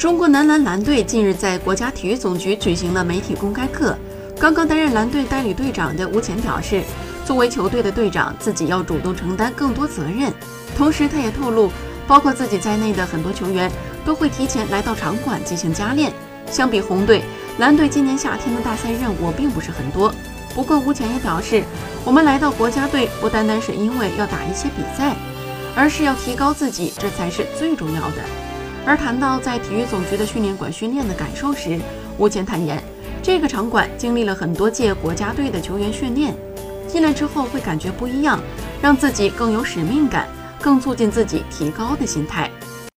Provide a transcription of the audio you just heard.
中国男篮篮队近日在国家体育总局举行了媒体公开课。刚刚担任蓝队代理队长的吴前表示，作为球队的队长，自己要主动承担更多责任。同时，他也透露，包括自己在内的很多球员都会提前来到场馆进行加练。相比红队，蓝队今年夏天的大赛任务并不是很多。不过，吴前也表示，我们来到国家队不单单是因为要打一些比赛，而是要提高自己，这才是最重要的。而谈到在体育总局的训练馆训练的感受时，吴前坦言，这个场馆经历了很多届国家队的球员训练，进来之后会感觉不一样，让自己更有使命感，更促进自己提高的心态。